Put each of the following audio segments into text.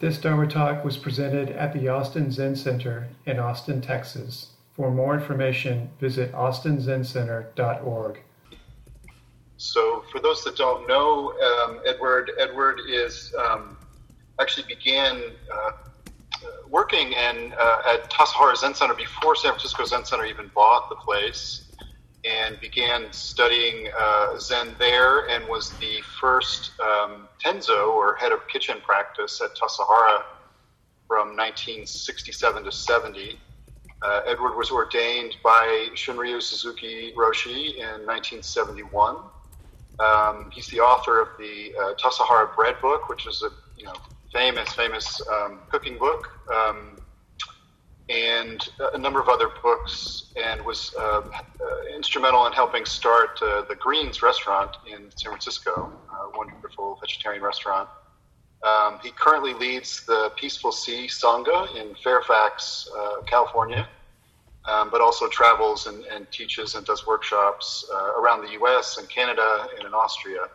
This Dharma talk was presented at the Austin Zen Center in Austin, Texas. For more information, visit austinzencenter.org. So, for those that don't know, um, Edward, Edward is um, actually began uh, working and uh, at Tassajara Zen Center before San Francisco Zen Center even bought the place and began studying uh, Zen there and was the first um, Tenzo or head of kitchen practice at Tassajara from 1967 to 70. Uh, Edward was ordained by Shunryu Suzuki Roshi in 1971. Um, he's the author of the uh, Tassajara Bread Book, which is a you know famous, famous um, cooking book. Um, and a number of other books, and was uh, uh, instrumental in helping start uh, the Greens restaurant in San Francisco, a wonderful vegetarian restaurant. Um, he currently leads the Peaceful Sea Sangha in Fairfax, uh, California, um, but also travels and, and, teaches and does workshops uh, around the U.S. and Canada and in Austria.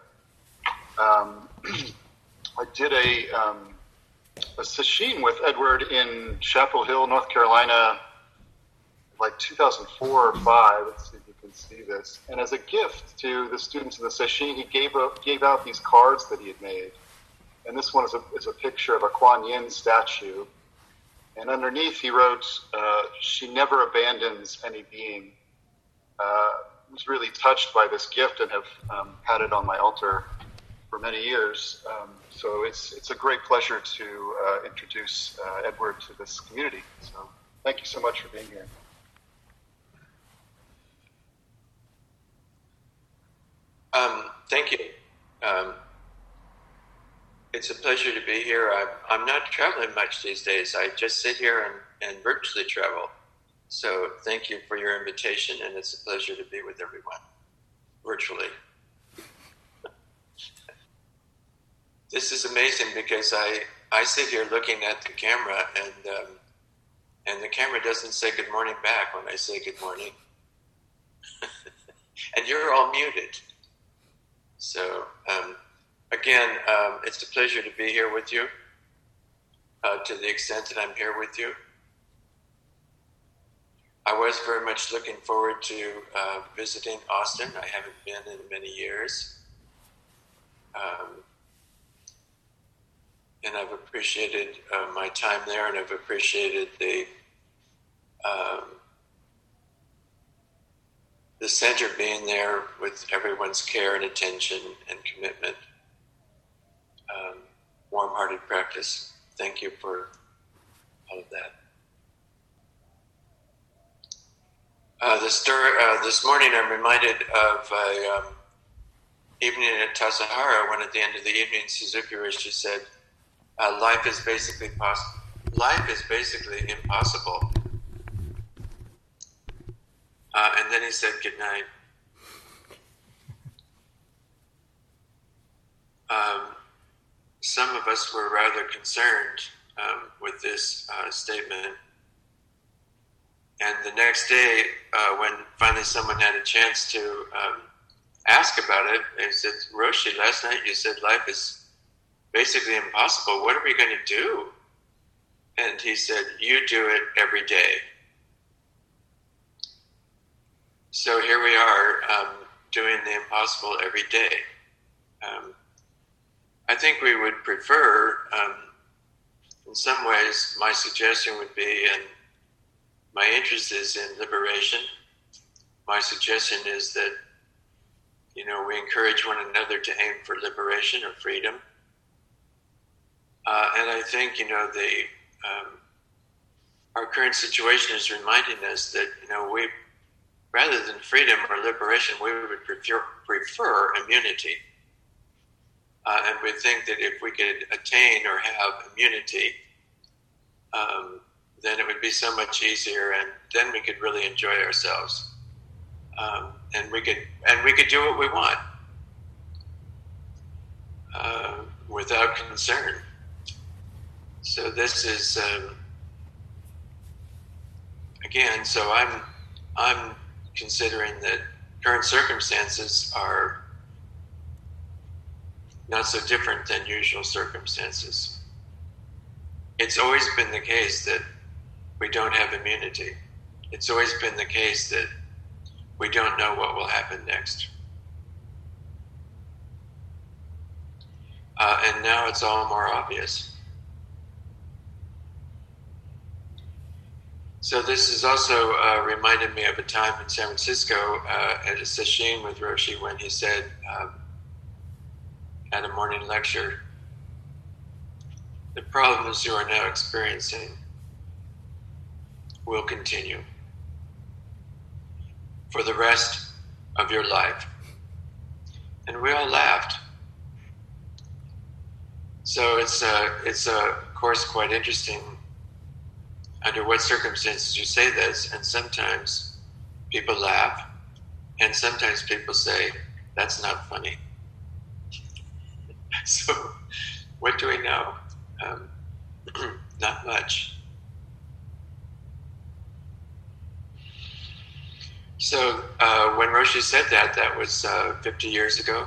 Um, I did a um, a sesshin with Edward in Chapel Hill, North Carolina, like 2004 or five. Let's see if you can see this. And as a gift to the students in the sesshin, he gave up, gave out these cards that he had made. And this one is a, is a picture of a Kuan Yin statue. And underneath, he wrote, uh, "She never abandons any being." Uh, I was really touched by this gift and have um, had it on my altar for many years. Um, so it's it's a great pleasure to uh, introduce uh, Edward to this community. So thank you so much for being here. Um, thank you. Um, it's a pleasure to be here. I'm, I'm not traveling much these days. I just sit here and, and virtually travel. So thank you for your invitation, and it's a pleasure to be with everyone virtually. This is amazing because I, I sit here looking at the camera and um, and the camera doesn't say good morning back when I say good morning. and you're all muted. So um, again, um, it's a pleasure to be here with you. Uh, to the extent that I'm here with you, I was very much looking forward to uh, visiting Austin. I haven't been in many years. Um, and I've appreciated uh, my time there, and I've appreciated the um, the center being there with everyone's care and attention and commitment. Um, warm-hearted practice. Thank you for all of that. Uh, this, uh, this morning, I'm reminded of a um, evening at Tassajara when, at the end of the evening, Suzuki Roshi said, uh, life is basically possible. Life is basically impossible. Uh, and then he said good night. Um, some of us were rather concerned um, with this uh, statement. And the next day, uh, when finally someone had a chance to um, ask about it, they said, Roshi, last night you said life is basically impossible. What are we going to do? And he said, You do it every day. So here we are um, doing the impossible every day. Um, I think we would prefer, um, in some ways, my suggestion would be, and my interest is in liberation. My suggestion is that, you know, we encourage one another to aim for liberation or freedom. Uh, and I think, you know, the um, our current situation is reminding us that, you know, we, rather than freedom or liberation, we would prefer, prefer immunity. Uh, and we think that if we could attain or have immunity, um, then it would be so much easier, and then we could really enjoy ourselves, um, and we could and we could do what we want uh, without concern. So this is um, again. So I'm I'm considering that current circumstances are not so different than usual circumstances. it's always been the case that we don't have immunity. It's always been the case that we don't know what will happen next. Uh, and now it's all more obvious. So this has also uh, reminded me of a time in San Francisco uh, at a sesshin with Roshi when he said um, at a morning lecture, the problems you are now experiencing will continue for the rest of your life. And we all laughed. So it's uh, it's of course quite interesting under what circumstances you say this, and sometimes people laugh, and sometimes people say that's not funny. so, what do we know? Um, not much. So uh, when Roshi said that, that was uh, 50 years ago.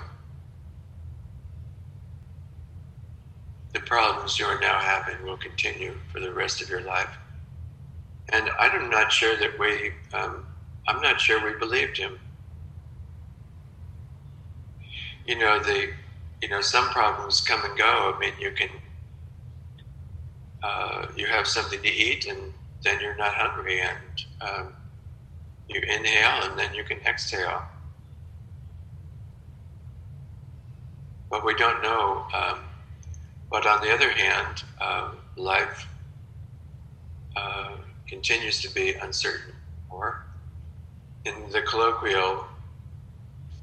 the problems you are now having will continue for the rest of your life. And I'm not sure that we, um, I'm not sure we believed him. You know, the, you know, some problems come and go. I mean, you can, uh, you have something to eat and then you're not hungry and um, you inhale and then you can exhale. But we don't know um, but on the other hand, uh, life uh, continues to be uncertain. Or, in the colloquial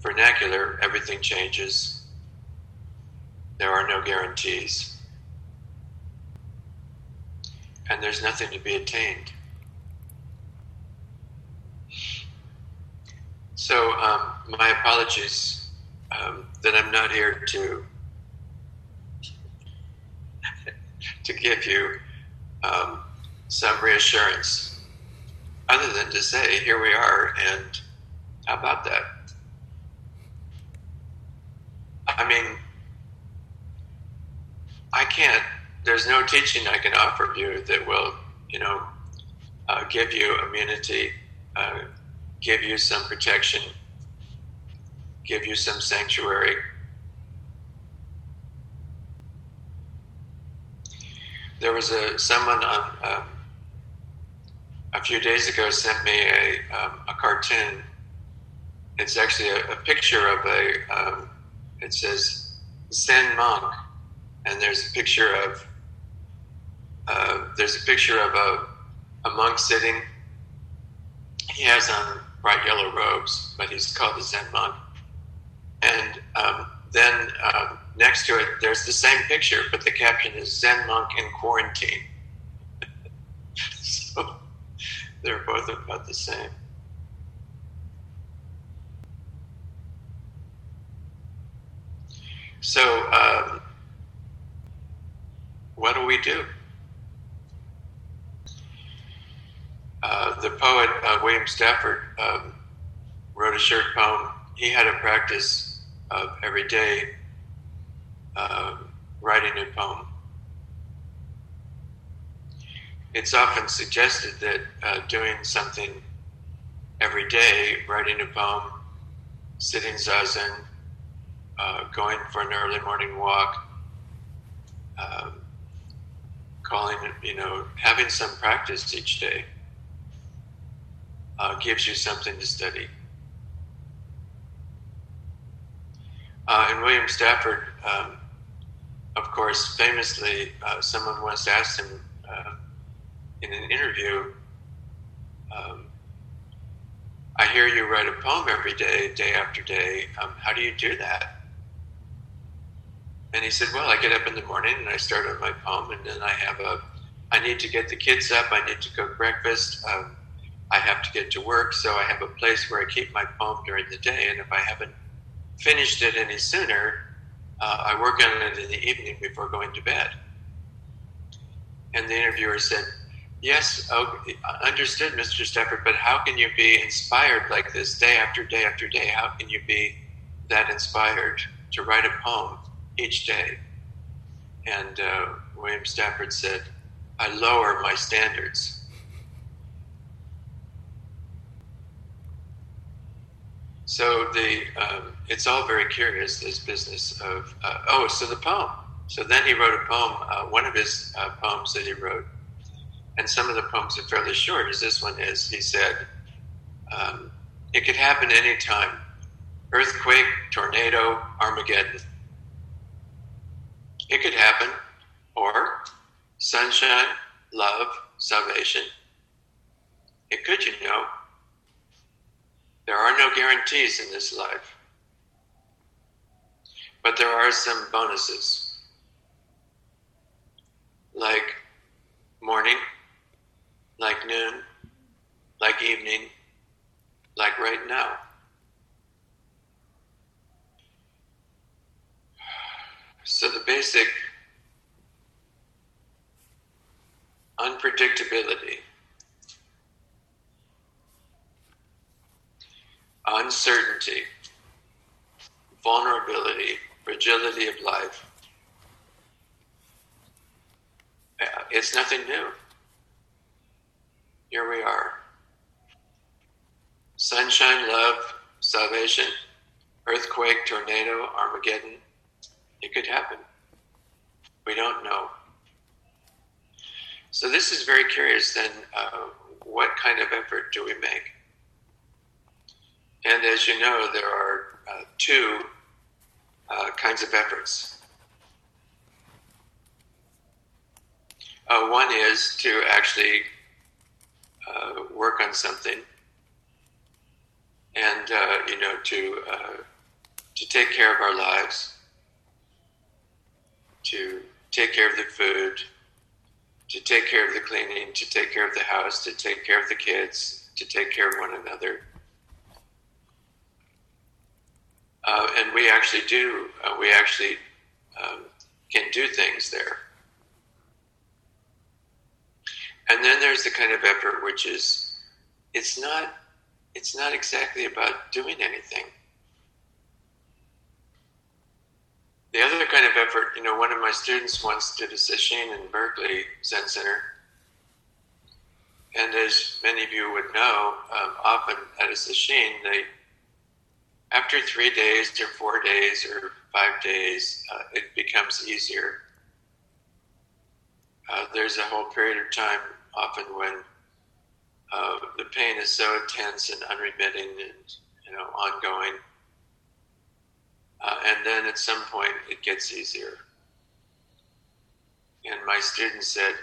vernacular, everything changes. There are no guarantees. And there's nothing to be attained. So, um, my apologies um, that I'm not here to to give you um, some reassurance other than to say, here we are, and how about that? I mean, I can't, there's no teaching I can offer you that will, you know, uh, give you immunity, uh, give you some protection, give you some sanctuary there was a someone on um, a few days ago sent me a, um, a cartoon. It's actually a, a picture of a. Um, it says Zen monk, and there's a picture of. Uh, there's a picture of a, a monk sitting. He has on bright yellow robes, but he's called the Zen monk. And um, then um, next to it, there's the same picture, but the caption is Zen monk in quarantine. so they're both about the same. So, um, what do we do? Uh, the poet uh, William Stafford um, wrote a short poem. He had a practice of every day uh, writing a poem. It's often suggested that uh, doing something every day, writing a poem, sitting zazen, uh, going for an early morning walk, um, calling it, you know, having some practice each day uh, gives you something to study. Uh, and William Stafford um, of course, famously, uh, someone once asked him in an interview, um, I hear you write a poem every day, day after day. Um, how do you do that? And he said, Well, I get up in the morning and I start on my poem, and then I have a, I need to get the kids up, I need to cook breakfast, um, I have to get to work, so I have a place where I keep my poem during the day, and if I haven't finished it any sooner, uh, I work on it in the evening before going to bed. And the interviewer said, Yes, oh, understood, Mr. Stafford, but how can you be inspired like this day after day after day? How can you be that inspired to write a poem each day? And uh, William Stafford said, I lower my standards. So the um, it's all very curious this business of uh, oh so the poem. So then he wrote a poem. Uh, one of his uh, poems that he wrote, and some of the poems are fairly short. As this one is, he said, um, "It could happen anytime: earthquake, tornado, Armageddon. It could happen, or sunshine, love, salvation. It could, you know." There are no guarantees in this life, but there are some bonuses, like morning, like noon, like evening, like right now. So the basic unpredictability uncertainty, vulnerability, fragility of life. Uh, it's nothing new. Here we are. Sunshine, love, salvation, earthquake, tornado, Armageddon. It could happen. We don't know. So, this is very curious then. Uh, what kind of effort do we make? And as you know, there are uh, two uh, kinds of efforts. Uh, one is to actually uh, work on something, and uh, you know to uh, to take care of our lives, to take care of the food, to take care of the cleaning, to take care of the house, to take care of the kids, to take care of one another uh, and we actually do. Uh, we actually um, can do things there. And then there's the kind of effort which is, it's not, it's not exactly about doing anything. The other kind of effort, you know, one of my students once did a sesshin in Berkeley Zen Center. And as many of you would know, um, often at a sesshin, they after three days or four days or five days, uh, it becomes easier. Uh, there's a whole period of time, often when uh, the pain is so intense and unremitting and you know ongoing, uh, and then at some point it gets easier. And my student said,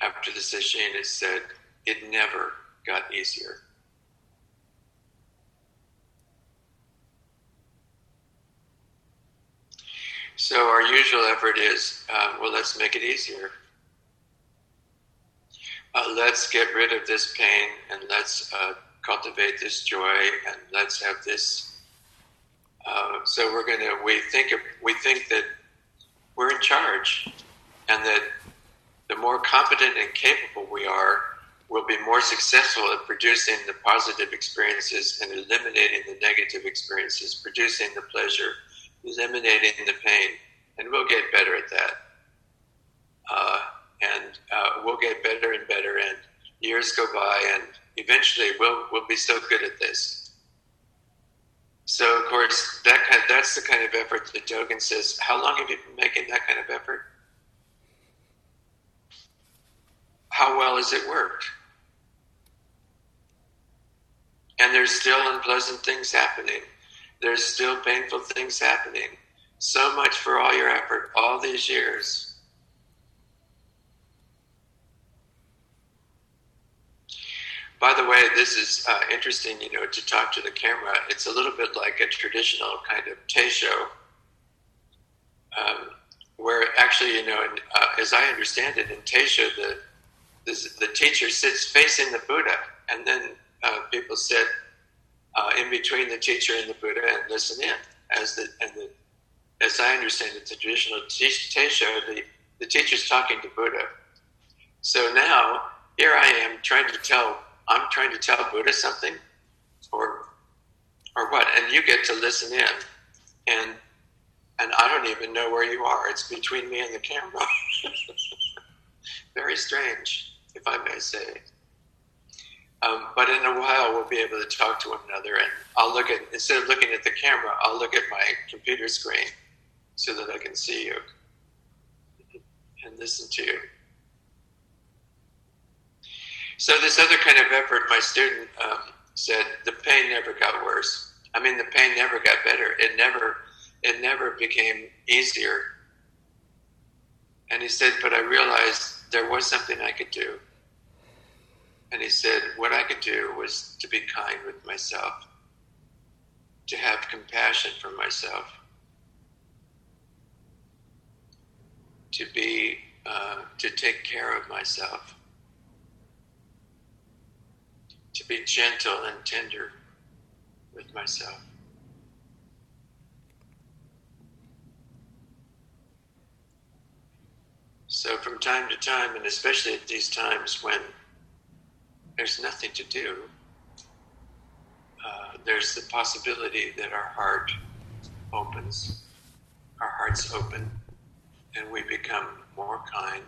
after the session, it said it never got easier. So our usual effort is, uh, well, let's make it easier. Uh, let's get rid of this pain and let's uh, cultivate this joy and let's have this. Uh, so we're going to we think of, we think that we're in charge, and that the more competent and capable we are, we'll be more successful at producing the positive experiences and eliminating the negative experiences, producing the pleasure eliminating the pain, and we'll get better at that. And uh, we'll get better and better, and years go by, and eventually we'll we'll be so good at this. So of course that kind of, that's the kind of effort that Dogen says. How long have you been making that kind of effort? How well has it worked? And there's still unpleasant things happening there's still painful things happening. So much for all your effort, all these years. By the way, this is uh, interesting, you know, to talk to the camera. It's a little bit like a traditional kind of teisho, um, where actually, you know, in, uh, as I understand it, in teisho, the, the, the teacher sits facing the Buddha, and then uh, people sit uh, in between the teacher and the Buddha and listen in. As the and the as I understand it, the traditional teisho, the the teacher's talking to Buddha. So now here I am trying to tell I'm trying to tell Buddha something, or or what, and you get to listen in, and and I don't even know where you are. It's between me and the camera. Very strange, if I may say. Um, but in a while, we'll be able to talk to one another, and I'll look at instead of looking at the camera, I'll look at my computer screen so that I can see you and listen to you. So this other kind of effort, my student um, said, the pain never got worse. I mean, the pain never got better. It never, it never became easier. And he said, but I realized there was something I could do. And he said, What I could do was to be kind with myself, to have compassion for myself, to be, uh, to take care of myself, to be gentle and tender with myself. So, from time to time, and especially at these times when there's nothing to do. Uh, there's the possibility that our heart opens, our hearts open, and we become more kind,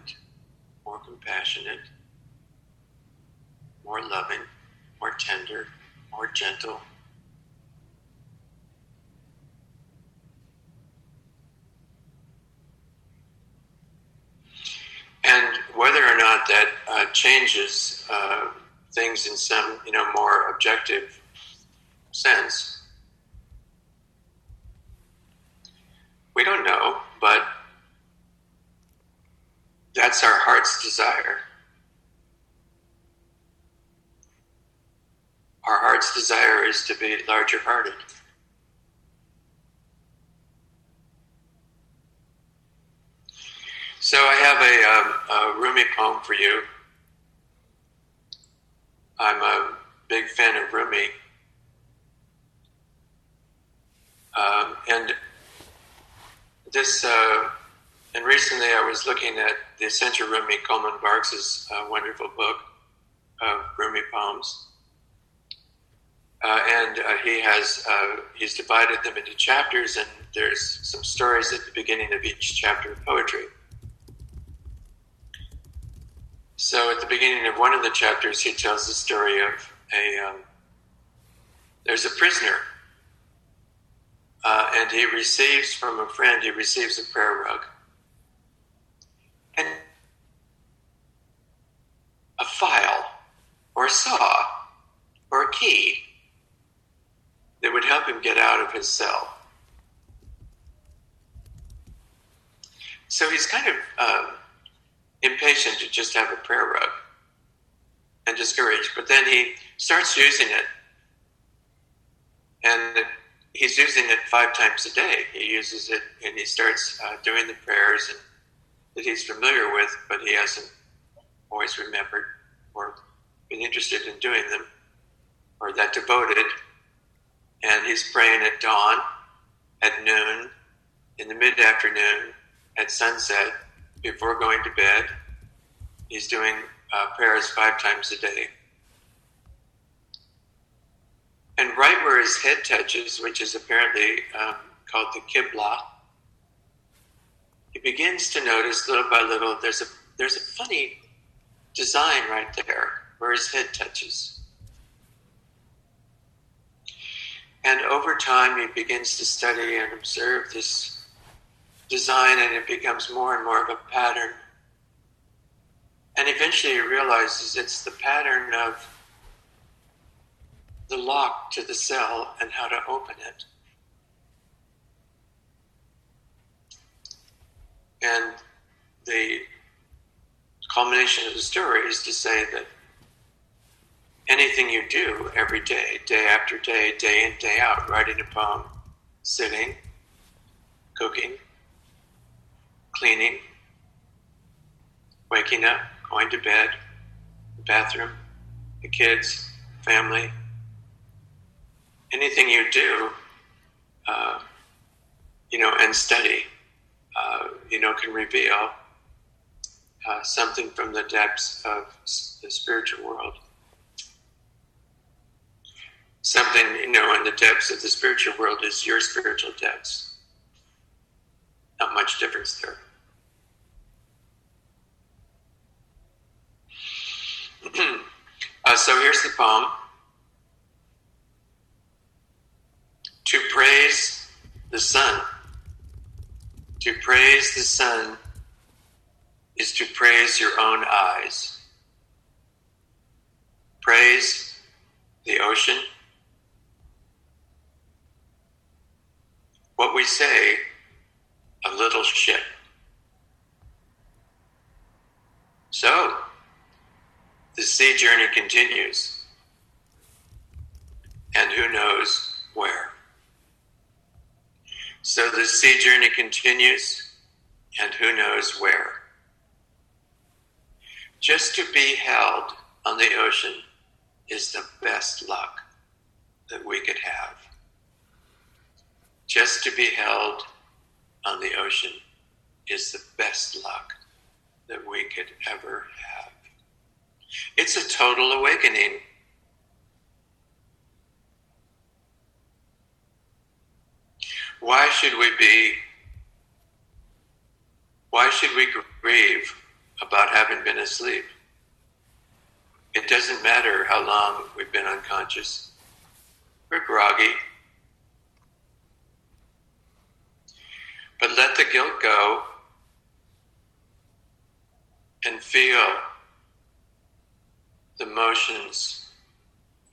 more compassionate, more loving, more tender, more gentle. And whether or not that uh, changes uh, things in some you know more objective sense. We don't know, but that's our heart's desire. Our heart's desire is to be larger hearted. So I have a, um, a Rumi poem for you. I'm a big fan of Rumi. Um, and this, uh, and recently I was looking at the Essential Rumi, Coleman Barks's uh, wonderful book of Rumi poems. Uh, and uh, he has uh, he's divided them into chapters, and there's some stories at the beginning of each chapter of poetry. So at the beginning of one of the chapters, he tells the story of a um, there's a prisoner, uh, and he receives from a friend he receives a prayer rug and a file or a saw or a key that would help him get out of his cell. So he's kind of um, impatient to just have a prayer rug and discouraged. But then he starts using it, and he's using it five times a day. He uses it and he starts uh, doing the prayers and, that he's familiar with, but he hasn't always remembered or been interested in doing them or that devoted. And he's praying at dawn, at noon, in the mid afternoon, at sunset, before going to bed. He's doing uh, prayers five times a day. And right where his head touches, which is apparently um, called the Qibla, he begins to notice little by little there's a there's a funny design right there where his head touches. And over time, he begins to study and observe this design and it becomes more and more of a pattern. And eventually he realizes it's the pattern of the lock to the cell and how to open it. And the culmination of the story is to say that anything you do every day, day after day, day in, day out, writing a poem, sitting, cooking, cleaning, waking up, going to bed, the bathroom, the kids, family. Anything you do, uh, you know, and study, uh, you know, can reveal uh, something from the depths of the spiritual world. Something, you know, in the depths of the spiritual world is your spiritual depths. Not much difference there. Uh, so here's the poem. To praise the sun. To praise the sun is to praise your own eyes. Praise the ocean. What we say, a little ship. So, the sea journey continues. And who knows where? So the sea journey continues, and who knows where? Just to be held on the ocean is the best luck that we could have. Just to be held on the ocean is the best luck that we could ever have. It's a total awakening. Why should we be, why should we grieve about having been asleep? It doesn't matter how long we've been unconscious. We're groggy. But let the guilt go and feel the motions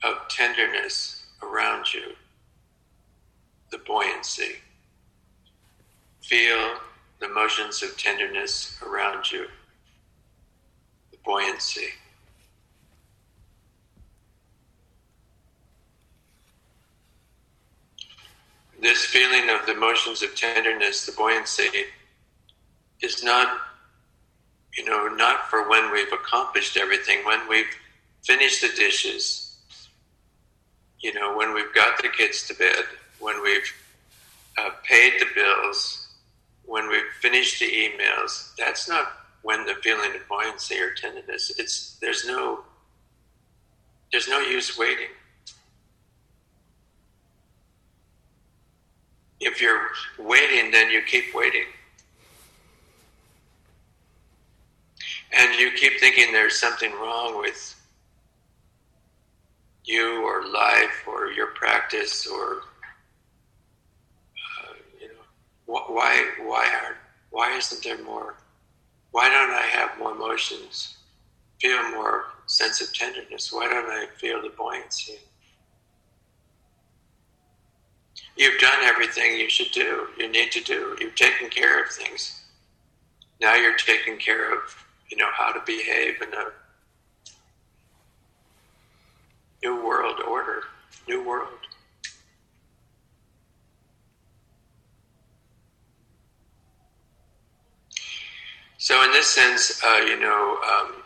of tenderness around you, the buoyancy. Feel the motions of tenderness around you, the buoyancy. This feeling of the motions of tenderness, the buoyancy, is not, you know, not for when we've accomplished everything, when we've finished the dishes, you know, when we've got the kids to bed, when we've uh, paid the bills, when we've finished the emails, that's not when the feeling of buoyancy or tenderness. It's there's no there's no use waiting. If you're waiting, then you keep waiting. And you keep thinking there's something wrong with you or life or your practice or uh, you know why why are why isn't there more why don't I have more emotions feel more sense of tenderness why don't I feel the buoyancy you've done everything you should do you need to do you've taken care of things now you're taking care of you know how to behave in a New world order, new world. So, in this sense, uh, you know, um,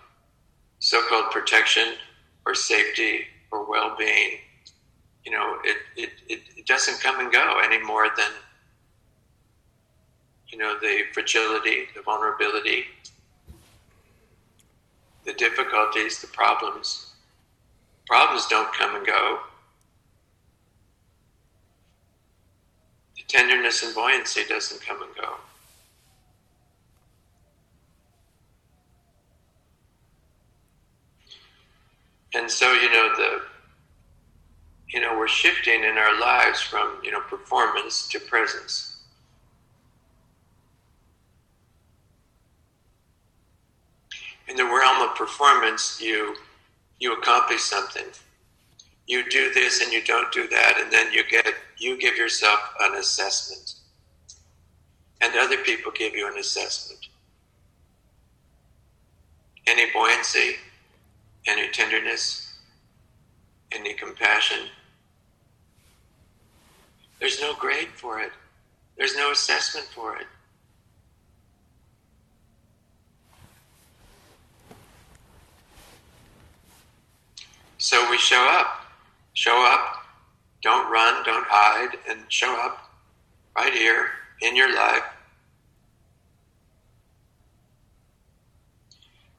so called protection or safety or well being, you know, it, it, it, it doesn't come and go any more than, you know, the fragility, the vulnerability, the difficulties, the problems Problems don't come and go. The tenderness and buoyancy doesn't come and go. And so, you know, the you know, we're shifting in our lives from, you know, performance to presence. In the realm of performance, you you accomplish something. You do this and you don't do that, and then you get you give yourself an assessment. And other people give you an assessment. Any buoyancy, any tenderness, any compassion. There's no grade for it. There's no assessment for it. So we show up. Show up. Don't run, don't hide, and show up right here in your life.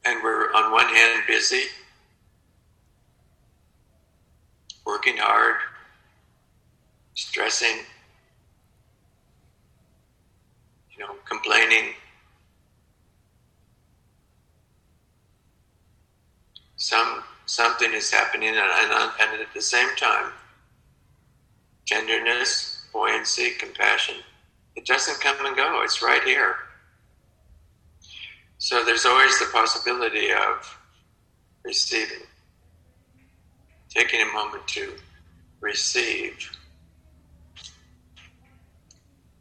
And we're on one hand busy, working hard, stressing, you know, complaining. Some something is happening, and, and, and at the same time, tenderness, buoyancy, compassion, it doesn't come and go. It's right here. So there's always the possibility of receiving, taking a moment to receive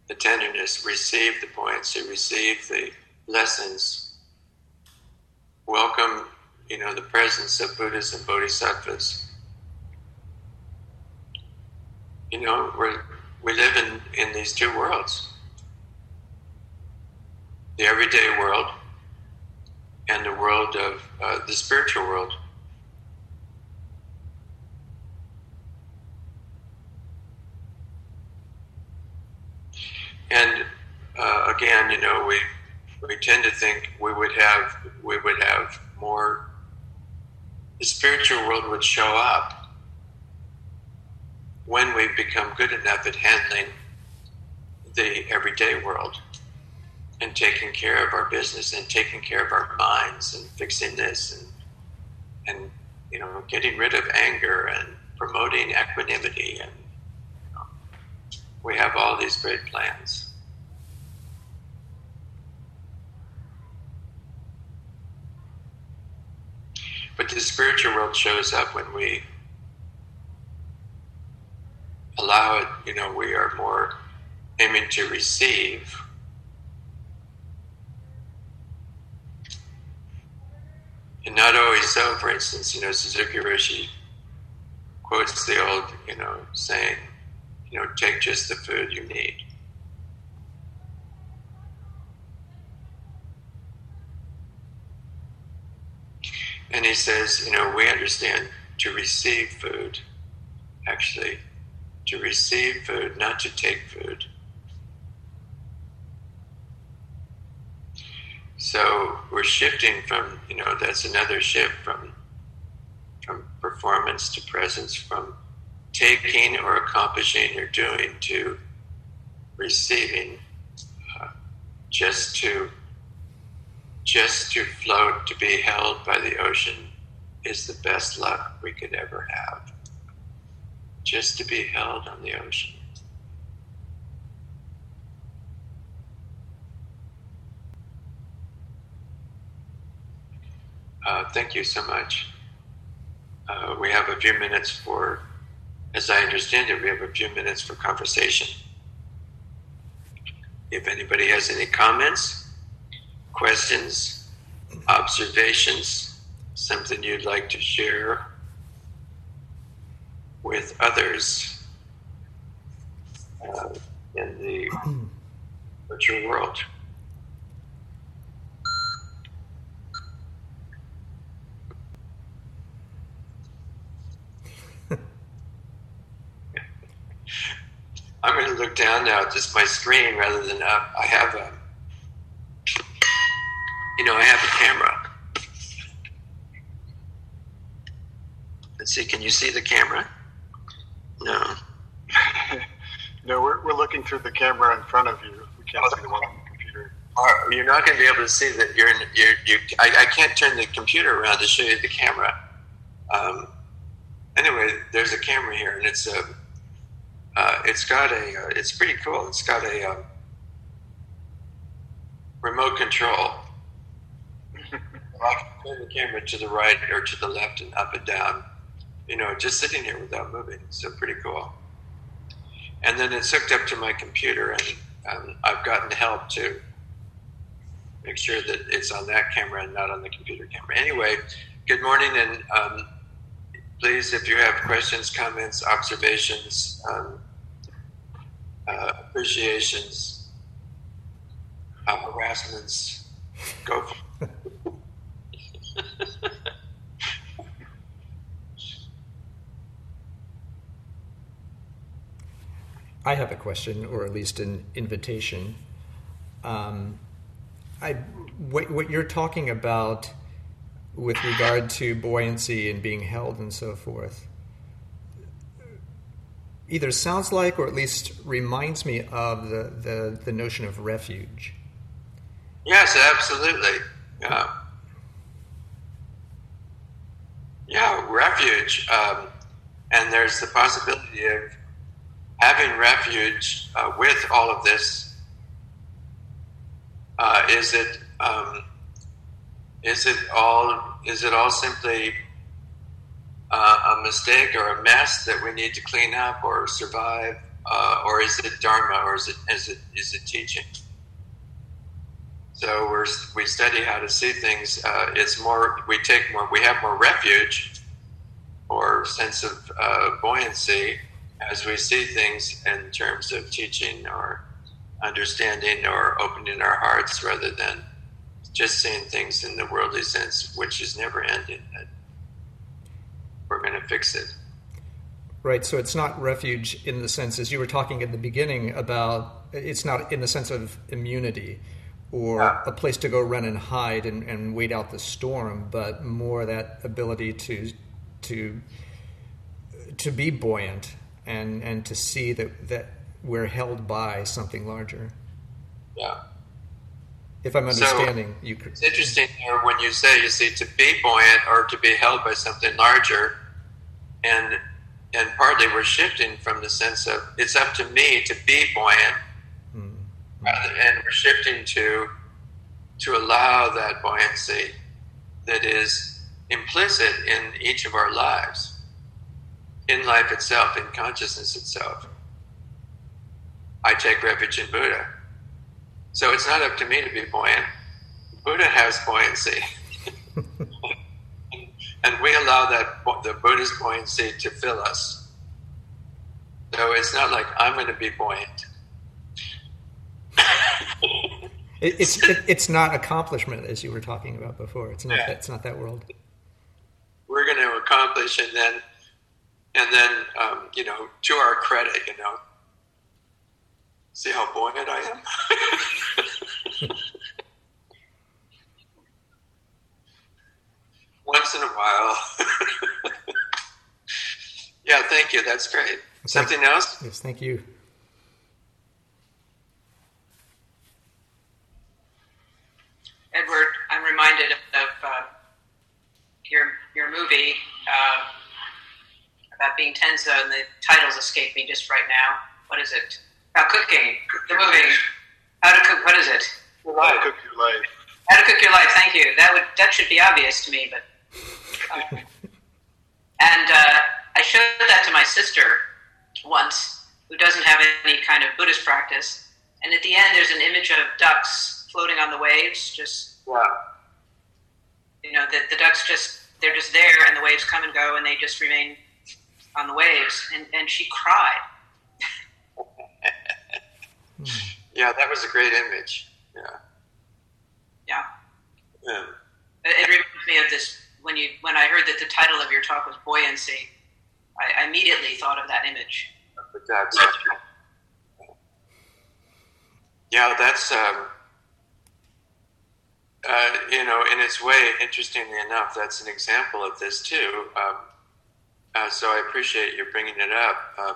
the tenderness, receive the buoyancy, receive the lessons, welcome, you know, the presence of Buddhas and Bodhisattvas. You know, we we live in, in these two worlds the everyday world and the world of uh, the spiritual world. And uh, again, you know, we we tend to think we would have we would have more. The spiritual world would show up when we become good enough at handling the everyday world and taking care of our business and taking care of our minds and fixing this and and you know getting rid of anger and promoting equanimity and we have all these great plans. But the spiritual world shows up when we allow it, you know, we are more aiming to receive. And not always so, for instance, you know, Suzuki Roshi quotes the old, you know, saying, you know, take just the food you need. And he says, you know, we understand to receive food, actually, to receive food, not to take food. So we're shifting from, you know, that's another shift from from performance to presence, from taking or accomplishing or doing to receiving, uh, just to just to float, to be held by the ocean, is the best luck we could ever have. Just to be held on the ocean. Uh, thank you so much. Uh, we have a few minutes for, as I understand it, we have a few minutes for conversation. If anybody has any comments, questions, observations, something you'd like to share with others uh, in the virtual world. I'm going to look down now at just my screen rather than up. I have a you know, I have a camera. Let's see, can you see the camera? No. no, we're, we're looking through the camera in front of you. We can't see the one on the computer. You're not going to be able to see that you're in, you're, you I, I can't turn the computer around to show you the camera. Um, anyway, there's a camera here, and it's a, uh, it's got a, uh, it's pretty cool. It's got a um, remote control I can turn the camera to the right or to the left and up and down, you know, just sitting here without moving. So pretty cool. And then it's hooked up to my computer, and um, I've gotten help to make sure that it's on that camera and not on the computer camera. Anyway, good morning, and um, please, if you have questions, comments, observations, um, uh, appreciations, uh, harassments, go for. I have a question, or at least an invitation. Um, I, what, what you're talking about with regard to buoyancy and being held and so forth either sounds like or at least reminds me of the, the, the notion of refuge. Yes, absolutely. Yeah. Yeah, refuge, um, and there's the possibility of having refuge uh, with all of this. Uh, is it um, is it all is it all simply uh, mistake or a mess that we need to clean up or survive, uh, or is it dharma, or is it is it is it teaching? So we're, we study how to see things. Uh, it's more we take more we have more refuge or sense of uh, buoyancy as we see things in terms of teaching or understanding or opening our hearts rather than just seeing things in the worldly sense, which is never ending. We're going to fix it. Right. So it's not refuge in the sense, as you were talking in the beginning about, it's not in the sense of immunity or yeah. a place to go run and hide and, and wait out the storm, but more that ability to to to be buoyant and and to see that that we're held by something larger. Yeah. If I'm understanding, so, you. It's interesting here when you say you see to be buoyant or to be held by something larger, and and partly we're shifting from the sense of it's up to me to be buoyant hmm. rather and we're shifting to to allow that buoyancy that is implicit in each of our lives, in life itself, in consciousness itself. I take refuge in Buddha. So it's not up to me to be buoyant. Buddha has buoyancy. and we allow that the Buddha's buoyancy to fill us. So it's not like I'm going to be buoyant. it, it's it, it's not accomplishment as you were talking about before. It's not yeah. that, it's not that world. We're going to accomplish, and then and then um, you know, to our credit, you know, see how buoyant I am. Once in a while. yeah, thank you. That's great. Something else? Yes, thank you. Edward, I'm reminded of uh, your your movie uh, about being Tenzo, and the titles escape me just right now. What is it? About cooking. The movie. How to cook. What is it? How to cook your life. How to cook your life. Thank you. That would that should be obvious to me, but. Uh, and uh, I showed that to my sister once, who doesn't have any kind of Buddhist practice. And at the end, there's an image of ducks floating on the waves, just yeah. You know, the, the ducks just they're just there, and the waves come and go, and they just remain on the waves. And and she cried. yeah, that was a great image. Yeah. Yeah. yeah. It, it reminds me of this when you when I heard that the title of your talk was buoyancy. I, I immediately thought of that image. Yeah, that's um, uh, you know, in its way, interestingly enough, that's an example of this too. Um, uh, so I appreciate you bringing it up. Um,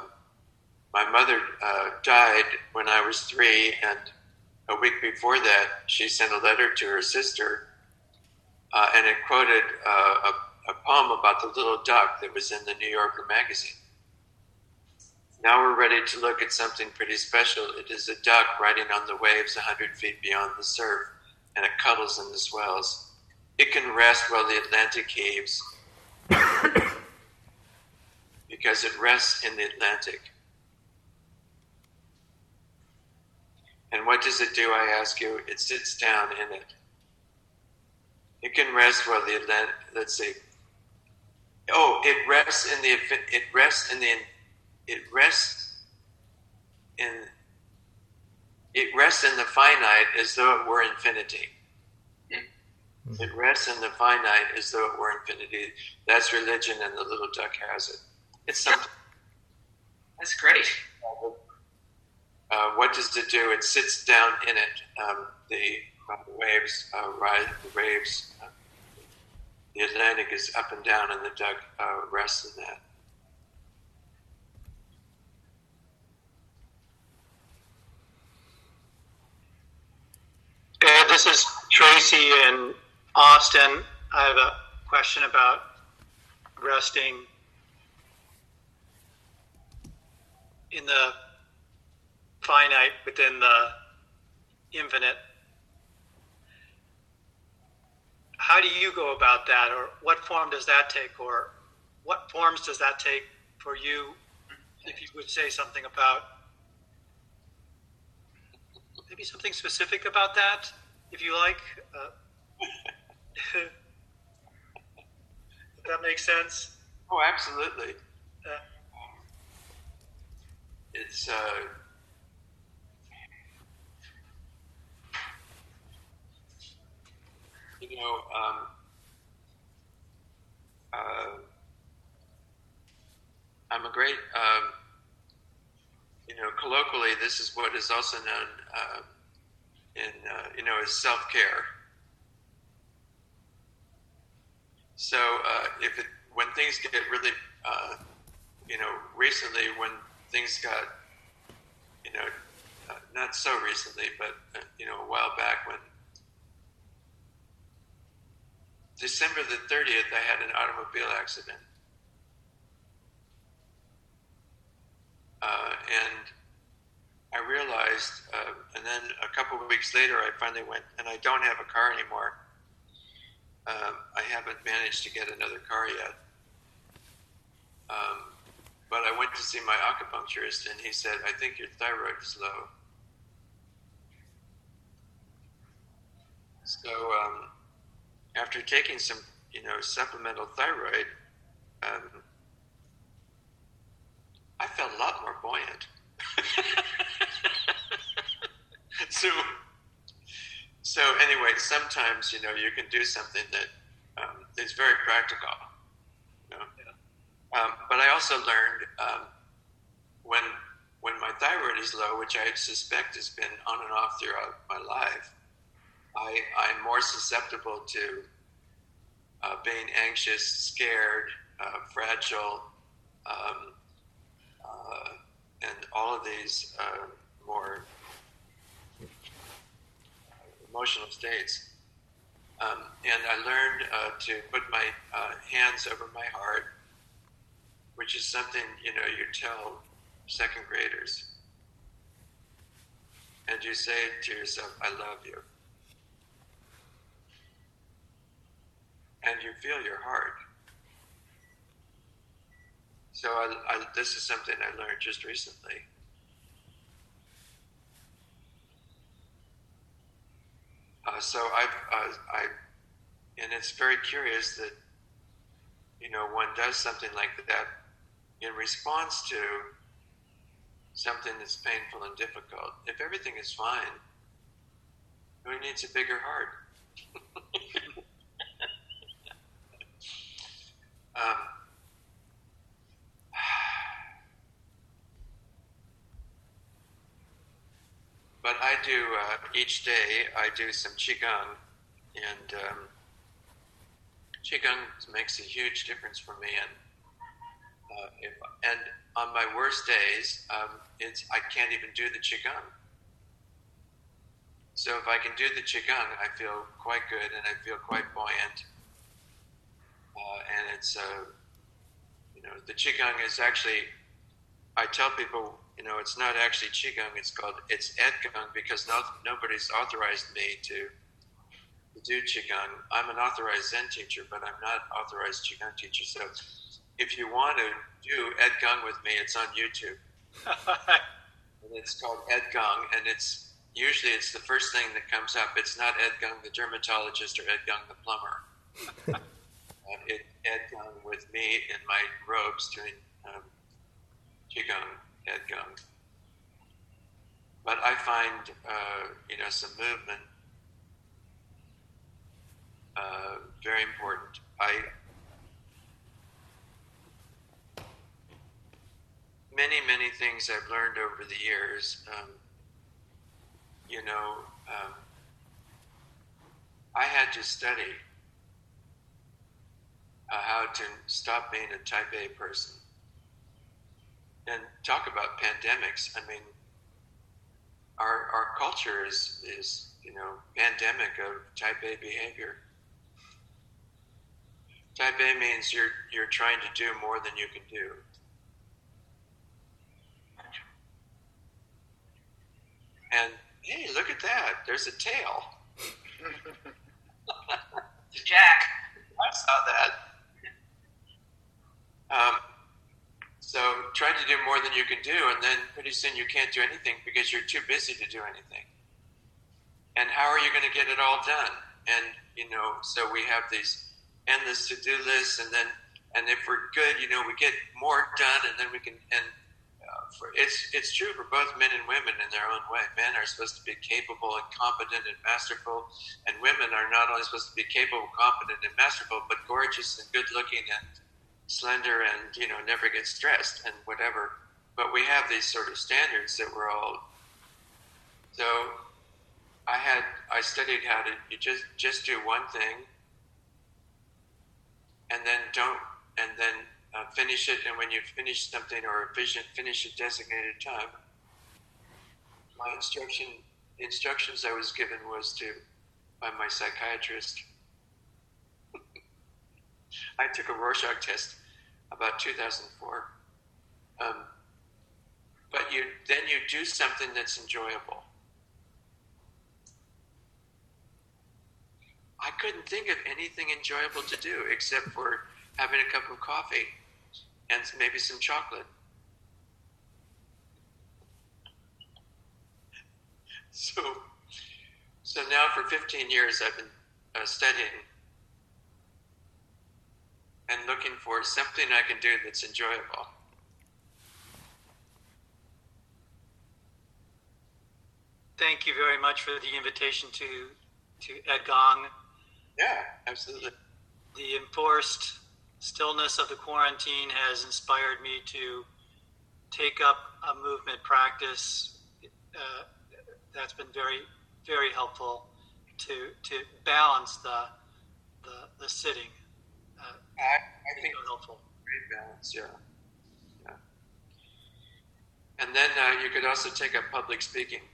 my mother uh, died when I was three, and a week before that, she sent a letter to her sister, uh, and it quoted uh, a, a poem about the little duck that was in the New Yorker magazine. Now we're ready to look at something pretty special. It is a duck riding on the waves a hundred feet beyond the surf and it cuddles in the swells. It can rest while the Atlantic heaves because it rests in the Atlantic. And what does it do, I ask you? It sits down in it. It can rest while the Atlantic, let's see. Oh, it rests in the, it rests in the, it rests in it rests in the finite as though it were infinity. Mm-hmm. It rests in the finite as though it were infinity. That's religion, and the little duck has it. It's something. That's great. Uh, what does it do? It sits down in it. Um, the, uh, waves uh, ride the waves. Uh, the Atlantic is up and down, and the duck uh, rests in that. This is Tracy in Austin. I have a question about resting in the finite within the infinite. How do you go about that, or what form does that take, or what forms does that take for you? If you would say something about maybe something specific about that, if you like. Uh, that makes sense. Oh, absolutely. Uh, it's uh, you know um, uh, I'm a great um, you know colloquially this is what is also known uh, in uh, you know as self care. So uh, if it, when things get really uh, you know recently when things got, you know, uh, not so recently, but you know, a while back when December the 30th, I had an automobile accident. Uh, and I realized, uh, and then a couple of weeks later, I finally went, and I don't have a car anymore. Um, I haven't managed to get another car yet. Um, but I went to see my acupuncturist, and he said, I think your thyroid is low. So um, after taking some, you know, supplemental thyroid, um, I felt a lot more buoyant. so, so anyway, sometimes you know you can do something that um, is very practical. You know? Um, but I also learned um, when when my thyroid is low, which I suspect has been on and off throughout my life, I, I'm more susceptible to uh, being anxious, scared, uh, fragile, um, uh, and all of these uh, more emotional states. Um, and I learned uh, to put my uh, hands over my heart which is something you know you tell second graders and you say to yourself i love you and you feel your heart so I, I, this is something i learned just recently uh, so i uh, I, and it's very curious that you know one does something like that in response to something that's painful and difficult. If everything is fine, who needs a bigger heart? um, but I do uh, each day. I do some qigong, and um, qigong makes a huge difference for me. And uh, if, and on my worst days, um, it's I can't even do the qigong. So if I can do the qigong, I feel quite good and I feel quite buoyant. Uh, and it's, uh, you know, the qigong is actually. I tell people, you know, it's not actually qigong. It's called it's edgong because no, nobody's authorized me to to do qigong. I'm an authorized Zen teacher, but I'm not authorized qigong teacher. So if you want to do Edgong with me, it's on YouTube. and it's called Edgong, and it's usually it's the first thing that comes up. It's not Ed Gong the dermatologist or Ed Gong the plumber. uh, it, Ed Gong with me in my robes doing um, Qigong, Gong. But I find, uh, you know, some movement uh, very important. I many, many things I've learned over the years. Um, you know, um, I had to study uh, how to stop being a type A person. And talk about pandemics. I mean, our, our culture is, is, you know, pandemic of type A behavior. Type A means you're you're trying to do more than you can do. And hey, look at that! There's a tail. Jack. I saw that. Um, so try to do more than you can do, and then pretty soon you can't do anything because you're too busy to do anything. And how are you going to get it all done? And you know, so we have these endless to-do lists, and then and if we're good, you know, we get more done, and then we can and uh, for, it's it's true for both men and women in their own way. Men are supposed to be capable and competent and masterful, and women are not only supposed to be capable, competent, and masterful, but gorgeous and good-looking and slender and you know never get stressed and whatever. But we have these sort of standards that we're all. So, I had I studied how to you just just do one thing, and then don't and then uh, finish it. And when you finish something or vision, finish a designated time. My instruction instructions I was given was to by my psychiatrist. I took a Rorschach test about 2004. Um, but you then you do something that's enjoyable. I couldn't think of anything enjoyable to do except for having a cup of coffee and maybe some chocolate. So, so now for 15 years I've been uh, studying and looking for something I can do that's enjoyable. Thank you very much for the invitation to to Ed Gong. Yeah, absolutely. The enforced stillness of the quarantine has inspired me to take up a movement practice uh, that's been very, very helpful to to balance the the, the sitting. I, I think helpful. Great balance, yeah. yeah. And then uh, you could also take up public speaking.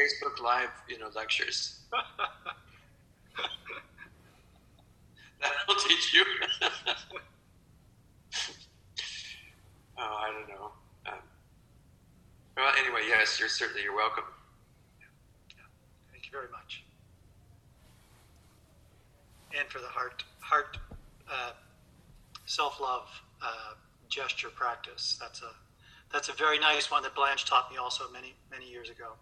Facebook Live, you know, lectures. That'll teach you. oh, I don't know. Um, well, anyway, yes, you're certainly you're welcome. Thank you very much. And for the heart, heart, uh, self-love uh, gesture practice. That's a that's a very nice one that Blanche taught me also many many years ago.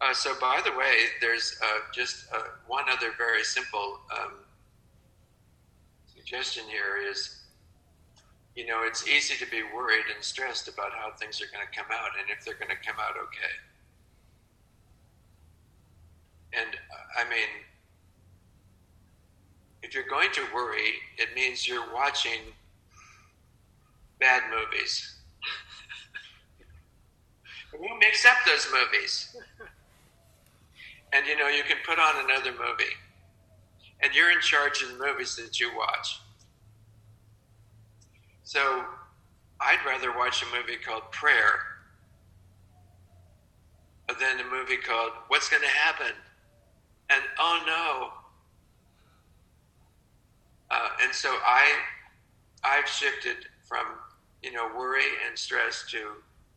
Uh, so, by the way, there's uh, just uh, one other very simple um, suggestion here is, you know, it's easy to be worried and stressed about how things are going to come out and if they're going to come out okay. And uh, I mean, if you're going to worry, it means you're watching bad movies. Who makes up those movies? And you know, you can put on another movie, and you're in charge of the movies that you watch. So I'd rather watch a movie called Prayer than a movie called What's Going to Happen? And oh no. Uh, and so I, I've shifted from you know worry and stress to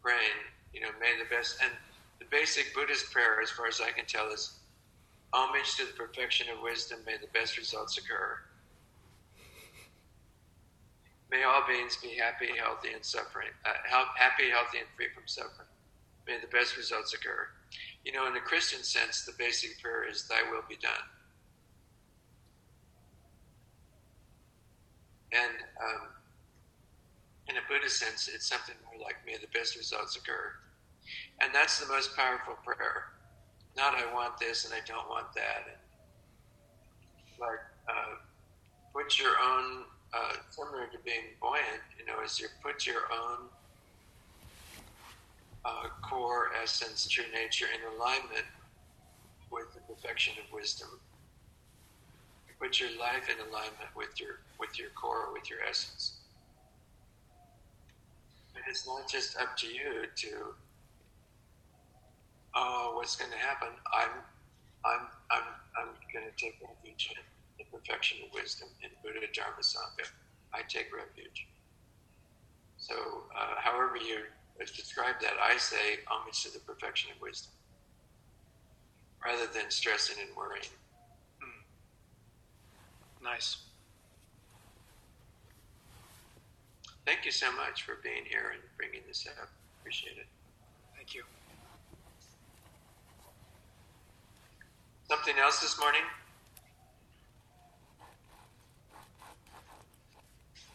praying. You know, may the best and the basic Buddhist prayer, as far as I can tell, is homage to the perfection of wisdom, may the best results occur. May all beings be happy, healthy, and suffering. Uh, happy, healthy, and free from suffering. May the best results occur. You know, in the Christian sense, the basic prayer is Thy will be done. And um, in a Buddhist sense, it's something more like May the best results occur. And that's the most powerful prayer. Not I want this and I don't want that. And like uh, put your own, uh, similar to being buoyant, you know, is you put your own uh, core essence, true nature in alignment with the perfection of wisdom. Put your life in alignment with your with your core, with your essence. And it's not just up to you to oh, what's going to happen? I'm, I'm I'm I'm going to take refuge in the perfection of wisdom in Buddha Dharma Sangha. I take refuge. So, uh, however you describe that, I say homage to the perfection of wisdom rather than stressing and worrying. Nice. Thank you so much for being here and bringing this up. Appreciate it. Thank you. Something else this morning?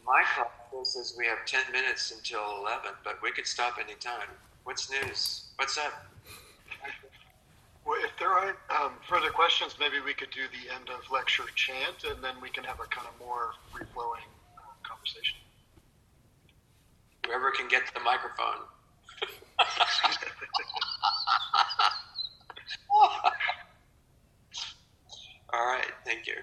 My clock says we have 10 minutes until 11, but we could stop anytime. What's news? What's up? Well, if there aren't um, further questions, maybe we could do the end of lecture chant, and then we can have a kind of more free flowing uh, conversation. Whoever can get the microphone. All right, thank you.